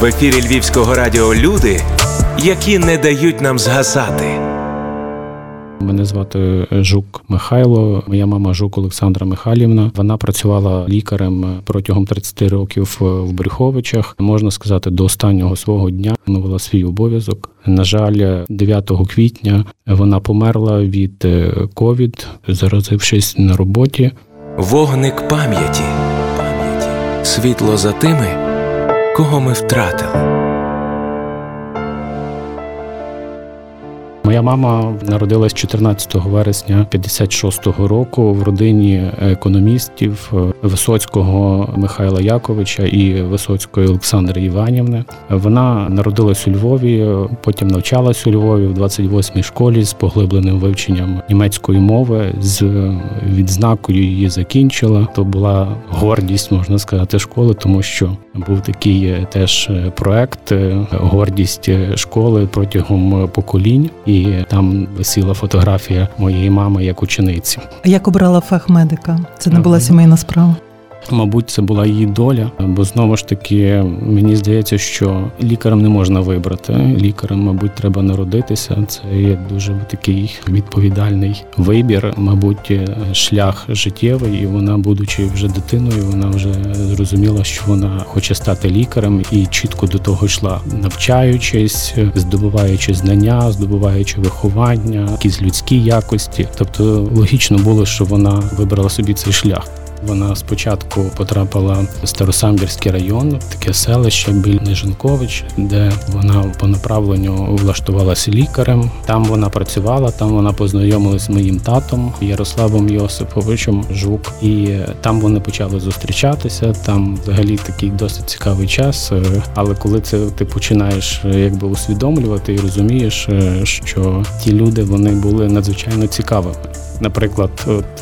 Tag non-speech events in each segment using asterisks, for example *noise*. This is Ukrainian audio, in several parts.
В ефірі Львівського радіо люди, які не дають нам згасати. Мене звати Жук Михайло. Моя мама Жук Олександра Михайлівна. Вона працювала лікарем протягом 30 років в Брюховичах. Можна сказати, до останнього свого дня виконувала свій обов'язок. На жаль, 9 квітня вона померла від ковід, заразившись на роботі. Вогник пам'яті. Світло за тими, кого ми втратили. Моя мама народилась 14 вересня 56-го року в родині економістів Висоцького Михайла Яковича і Висоцької Олександри Іванівни. Вона народилась у Львові, потім навчалась у Львові в 28-й школі з поглибленим вивченням німецької мови. З відзнакою її закінчила. То була гордість, можна сказати, школи, тому що був такий теж проект гордість школи протягом поколінь. І там висіла фотографія моєї мами як учениці. Як обрала фах медика? Це не була сімейна справа. Мабуть, це була її доля, бо знову ж таки мені здається, що лікарем не можна вибрати. Лікарем, мабуть, треба народитися. Це є дуже такий відповідальний вибір, мабуть, шлях життєвий. І вона, будучи вже дитиною, вона вже зрозуміла, що вона хоче стати лікарем і чітко до того йшла, навчаючись, здобуваючи знання, здобуваючи виховання, якісь людські якості. Тобто логічно було, що вона вибрала собі цей шлях. Вона спочатку потрапила в Старосамбірський район, таке селище біль Неженкович, де вона по направленню влаштувалася лікарем. Там вона працювала, там вона познайомилася з моїм татом Ярославом Йосиповичем Жук, і там вони почали зустрічатися. Там взагалі такий досить цікавий час. Але коли це ти починаєш якби усвідомлювати і розумієш, що ті люди вони були надзвичайно цікавими. Наприклад, от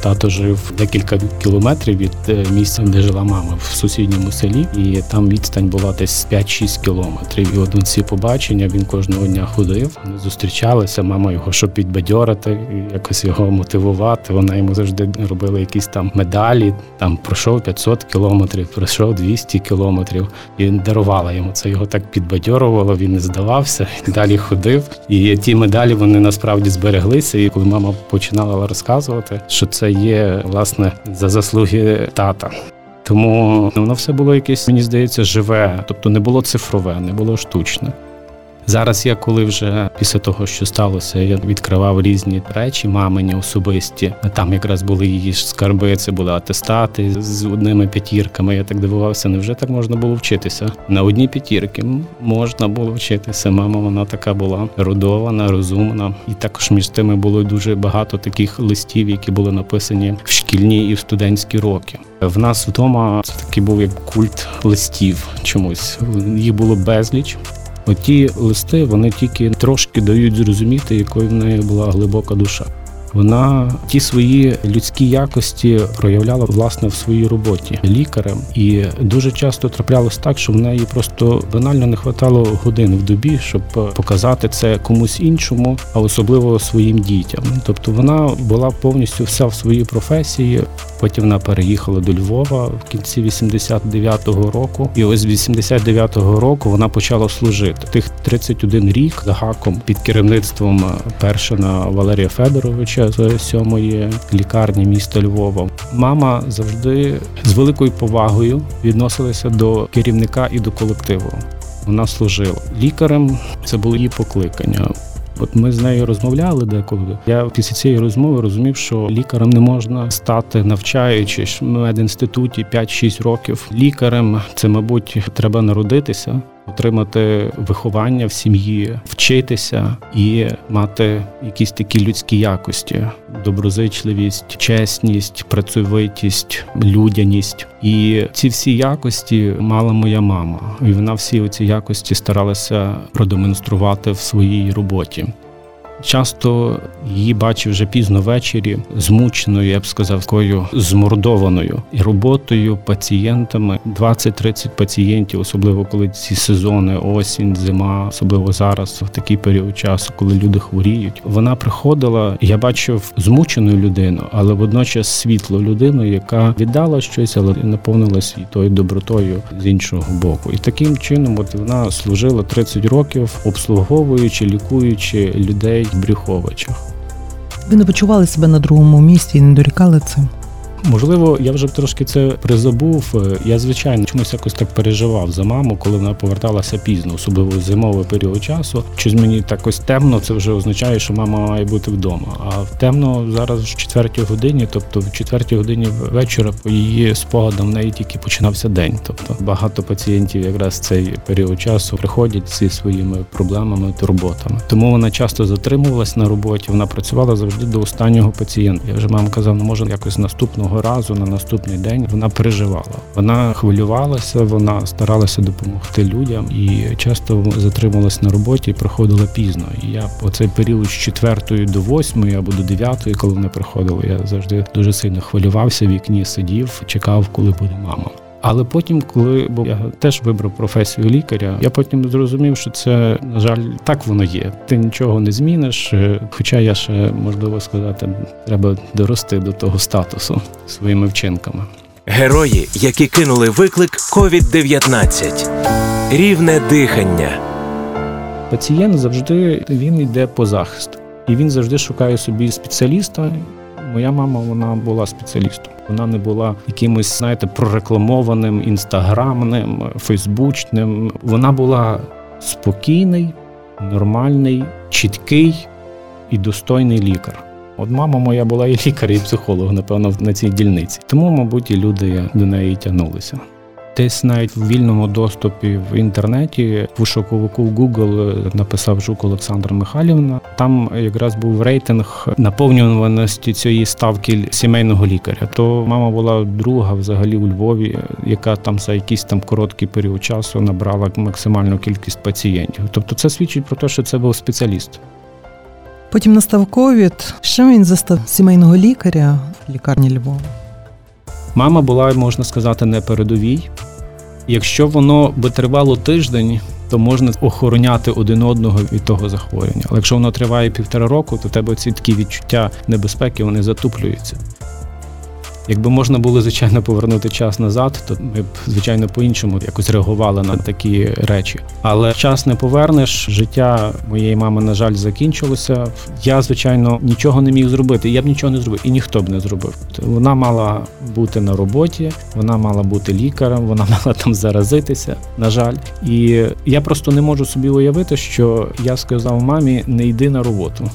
тато жив декілька кілометрів від місця, де жила мама в сусідньому селі, і там відстань була десь 5-6 кілометрів. І от ці побачення він кожного дня ходив. Вони зустрічалися. Мама його щоб підбадьорити, якось його мотивувати. Вона йому завжди робила якісь там медалі. Там пройшов 500 кілометрів, пройшов 200 кілометрів. І дарувала йому це. Його так підбадьорувало. Він не здавався далі ходив. І ті медалі вони насправді збереглися. І коли мама починала розказувати, що це є власне за заслуги тата. Тому воно все було якесь, мені здається, живе, тобто не було цифрове, не було штучне. Зараз я, коли вже після того, що сталося, я відкривав різні речі, мамині особисті. Там якраз були її скарби, це були атестати з одними п'ятірками. Я так дивувався, невже так можна було вчитися? На одні п'ятірки можна було вчитися. Мама вона така була родована, розумна, і також між тими було дуже багато таких листів, які були написані в шкільні і в студентські роки. В нас вдома це такий був як культ листів чомусь. Їх було безліч. Оті листи вони тільки трошки дають зрозуміти, якою в неї була глибока душа. Вона ті свої людські якості проявляла власне в своїй роботі лікарем, і дуже часто траплялось так, що в неї просто банально не вистачало годин в добі, щоб показати це комусь іншому, а особливо своїм дітям. Тобто вона була повністю вся в своїй професії. Потім вона переїхала до Львова в кінці 89-го року, і ось з 89-го року вона почала служити тих 31 рік гаком під керівництвом першина Валерія Федоровича з сьомої лікарні міста Львова. Мама завжди з великою повагою відносилася до керівника і до колективу. Вона служила лікарем. Це було її покликання. От ми з нею розмовляли деколи. Я після цієї розмови розумів, що лікарем не можна стати, навчаючись в медінституті 5-6 років. Лікарем це, мабуть, треба народитися, отримати виховання в сім'ї, вчитися і мати якісь такі людські якості: доброзичливість, чесність, працьовитість, людяність. І ці всі якості мала моя мама, і вона всі ці якості старалася продемонструвати в своїй роботі. Часто її бачив вже пізно ввечері, змученою, я б сказав, такою змордованою і роботою, пацієнтами. 20-30 пацієнтів, особливо коли ці сезони, осінь, зима, особливо зараз, в такий період часу, коли люди хворіють. Вона приходила. Я бачив змучену людину, але водночас світлу людину, яка віддала щось, але наповнилась і тою добротою з іншого боку. І таким чином, от вона служила 30 років, обслуговуючи, лікуючи людей в Брюховичах. Ви не почували себе на другому місці і не дорікали цим? Можливо, я вже трошки це призабув. Е, Я звичайно чомусь якось так переживав за маму, коли вона поверталася пізно, особливо зимовий період часу. Щось мені так ось темно, це вже означає, що мама має бути вдома. А в темно зараз в четвертій годині, тобто в четвертій годині вечора, по її спогадам в неї тільки починався день. Тобто багато пацієнтів якраз цей період часу приходять зі своїми проблемами, турботами. Тому вона часто затримувалась на роботі. Вона працювала завжди до останнього пацієнта. Я вже мам казав, ну може якось наступного разу на наступний день вона переживала. Вона хвилювалася, вона старалася допомогти людям і часто затрималась на роботі і приходила пізно. І я по цей період з четвертої до восьмої або до дев'ятої, коли вона приходили, я завжди дуже сильно хвилювався, в вікні сидів, чекав, коли буде мама. Але потім, коли бо я теж вибрав професію лікаря, я потім зрозумів, що це на жаль так воно є. Ти нічого не зміниш. Е, Хоча я ще можливо сказати, треба дорости до того статусу своїми вчинками. Герої, які кинули виклик COVID-19. Рівне дихання. Пацієнт завжди він йде по захист, і він завжди шукає собі спеціаліста. Моя мама вона була спеціалістом. Вона не була якимось, знаєте, прорекламованим, інстаграмним, фейсбучним. Вона була спокійний, нормальний, чіткий і достойний лікар. От мама моя була і лікар, і психолог, напевно, на цій дільниці. Тому, мабуть, і люди до неї тягнулися. Десь навіть в вільному доступі в інтернеті в пошуковику Google написав Жук Олександра Михайлівна. Там якраз був рейтинг наповнюваності цієї ставки сімейного лікаря. То мама була друга взагалі у Львові, яка там за якийсь там короткий період часу набрала максимальну кількість пацієнтів. Тобто, це свідчить про те, що це був спеціаліст. Потім настав ковід. Що він застав сімейного лікаря в лікарні Львова? Мама була, можна сказати, не передовій. Якщо воно би тривало тиждень, то можна охороняти один одного від того захворювання. Але якщо воно триває півтора року, то в тебе ці такі відчуття небезпеки вони затуплюються. Якби можна було, звичайно, повернути час назад, то ми б, звичайно, по-іншому якось реагували на такі речі. Але час не повернеш. Життя моєї мами, на жаль, закінчилося. Я, звичайно, нічого не міг зробити. Я б нічого не зробив, і ніхто б не зробив. Вона мала бути на роботі, вона мала бути лікарем, вона *laughs* мала там заразитися. На жаль, і я просто не можу собі уявити, що я сказав мамі: не йди на роботу.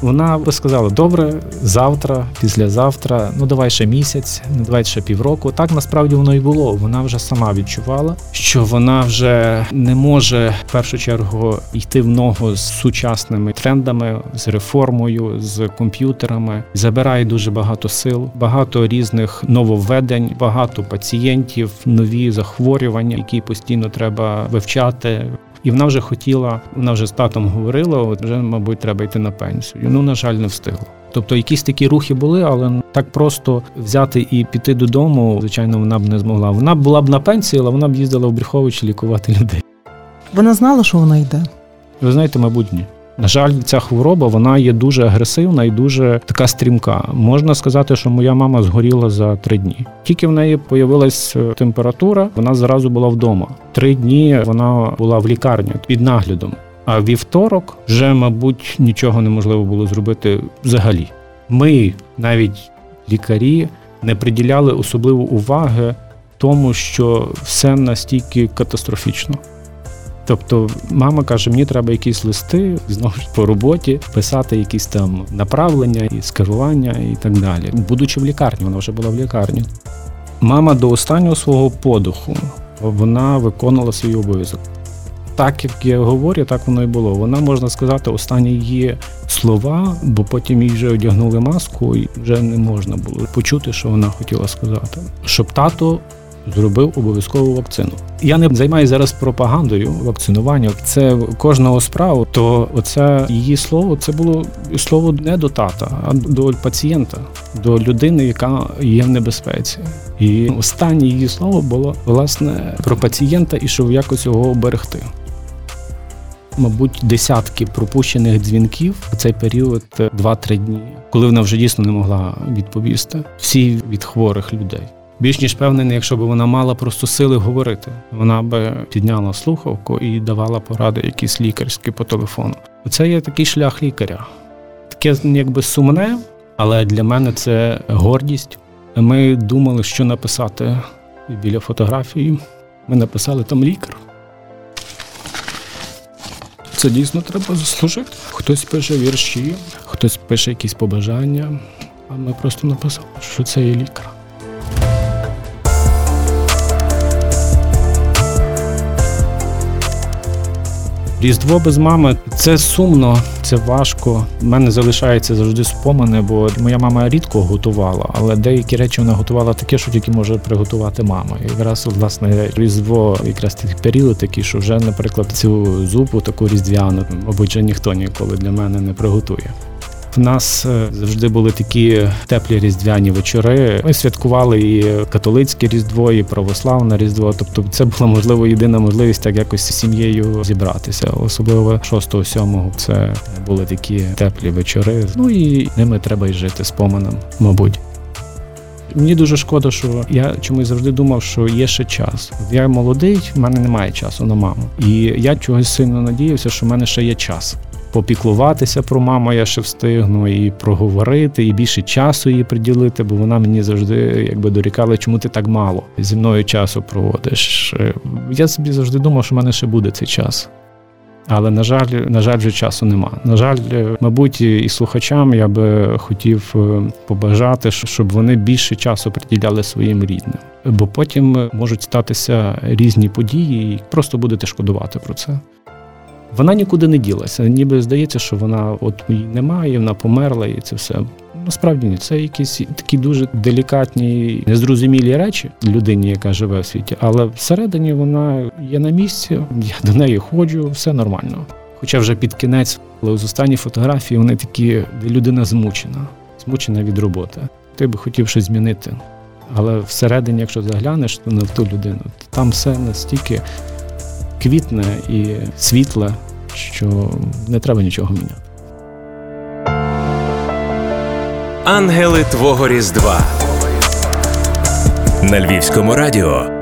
Вона би сказала: добре, завтра, післязавтра, ну давай ще місяць, ну давай ще півроку. Так насправді воно і було. Вона вже сама відчувала, що вона вже не може в першу чергу йти в ногу з сучасними трендами, з реформою, з комп'ютерами. Забирає дуже багато сил, багато різних нововведень, багато пацієнтів, нові захворювання, які постійно треба вивчати. І вона вже хотіла, вона вже з татом говорила, от вже, мабуть, треба йти на пенсію. Ну, на жаль, не встигла. Тобто якісь такі рухи були, але так просто взяти і піти додому, звичайно, вона б не змогла. Вона була б на пенсії, але вона б їздила в Бріховичі лікувати людей. Вона знала, що вона йде. Ви знаєте, мабуть, ні. На жаль, ця хвороба вона є дуже агресивна і дуже така стрімка. Можна сказати, що моя мама згоріла за три дні. Тільки в неї появилась е, температура, вона зразу була вдома. Три дні вона була в лікарні під наглядом. А вівторок вже, мабуть, нічого неможливо було зробити взагалі. Ми, навіть лікарі, не приділяли особливо уваги тому, що все настільки катастрофічно. Тобто мама каже, мені треба якісь листи знову ж по роботі, писати якісь там направлення і скерування і так далі. Будучи в лікарні, вона вже була в лікарні. Мама до останнього свого подиху вона виконувала свій обов'язок. Так як я говорю, так воно і було. Вона можна сказати, останні її слова, бо потім їй вже одягнули маску, і вже не можна було почути, що вона хотіла сказати. Щоб тато зробив обов'язкову вакцину. Я не займаюся зараз пропагандою вакцинування. Це кожного справу. То оце її слово це було слово не до тата, а до пацієнта, до людини, яка є в небезпеці. І останнє її слово було власне про пацієнта і щоб якось його оберегти. Мабуть, десятки пропущених дзвінків у цей період 2-3 дні, коли вона вже дійсно не могла відповісти. Всі від хворих людей. Більш ніж певнений, якщо б вона мала просто сили говорити, вона би підняла слухавку і давала поради якісь лікарські по телефону. Оце є такий шлях лікаря. Таке якби сумне, але для мене це гордість. Ми думали, що написати біля фотографії. Ми написали там лікар. Це дійсно треба заслужити. Хтось пише вірші, хтось пише якісь побажання, а ми просто написали, що це є лікар. Різдво без мами це сумно, це важко. У мене залишається завжди спомини, бо моя мама рідко готувала, але деякі речі вона готувала таке, що тільки може приготувати мама. І якраз власне різдво, якраз такий період такий, що вже, наприклад, цю зупу таку різдвяну, мабуть, ніхто ніколи для мене не приготує. В нас е, завжди були такі теплі різдвяні вечори. Ми святкували і католицьке різдво, і православне різдво. Тобто, це була можливо єдина можливість так якось з сім'єю зібратися. Особливо 6-7 це були такі теплі вечори. Ну і ними треба й жити спомином, мабуть. Мені дуже шкода, що я чомусь завжди думав, що є ще час. Я молодий, в мене немає часу на маму. І я чогось сильно надіявся, що в мене ще є час попіклуватися про маму, я ще встигну, і проговорити, і більше часу їй приділити, бо вона мені завжди якби дорікала, чому ти так мало зі мною часу проводиш. Я собі завжди думав, що в мене ще буде цей час. Але, на жаль, на жаль, вже часу нема. На жаль, мабуть, і слухачам я би хотів е, побажати, щоб вони більше часу приділяли своїм рідним, бо потім можуть статися різні події, і просто будете шкодувати про це. Вона нікуди не ділася. Ніби здається, що вона от немає, вона померла, і це все. Насправді ні, це якісь такі дуже делікатні, незрозумілі речі людині, яка живе в світі. Але всередині вона є на місці, я до неї ходжу, все нормально. Хоча вже під кінець, але з останні фотографії вони такі, де людина змучена, змучена від роботи. Ти би хотів щось змінити. Але всередині, якщо заглянеш то на ту людину, там все настільки квітне і світле, що не треба нічого міняти. Ангели Твого Різдва на Львівському радіо.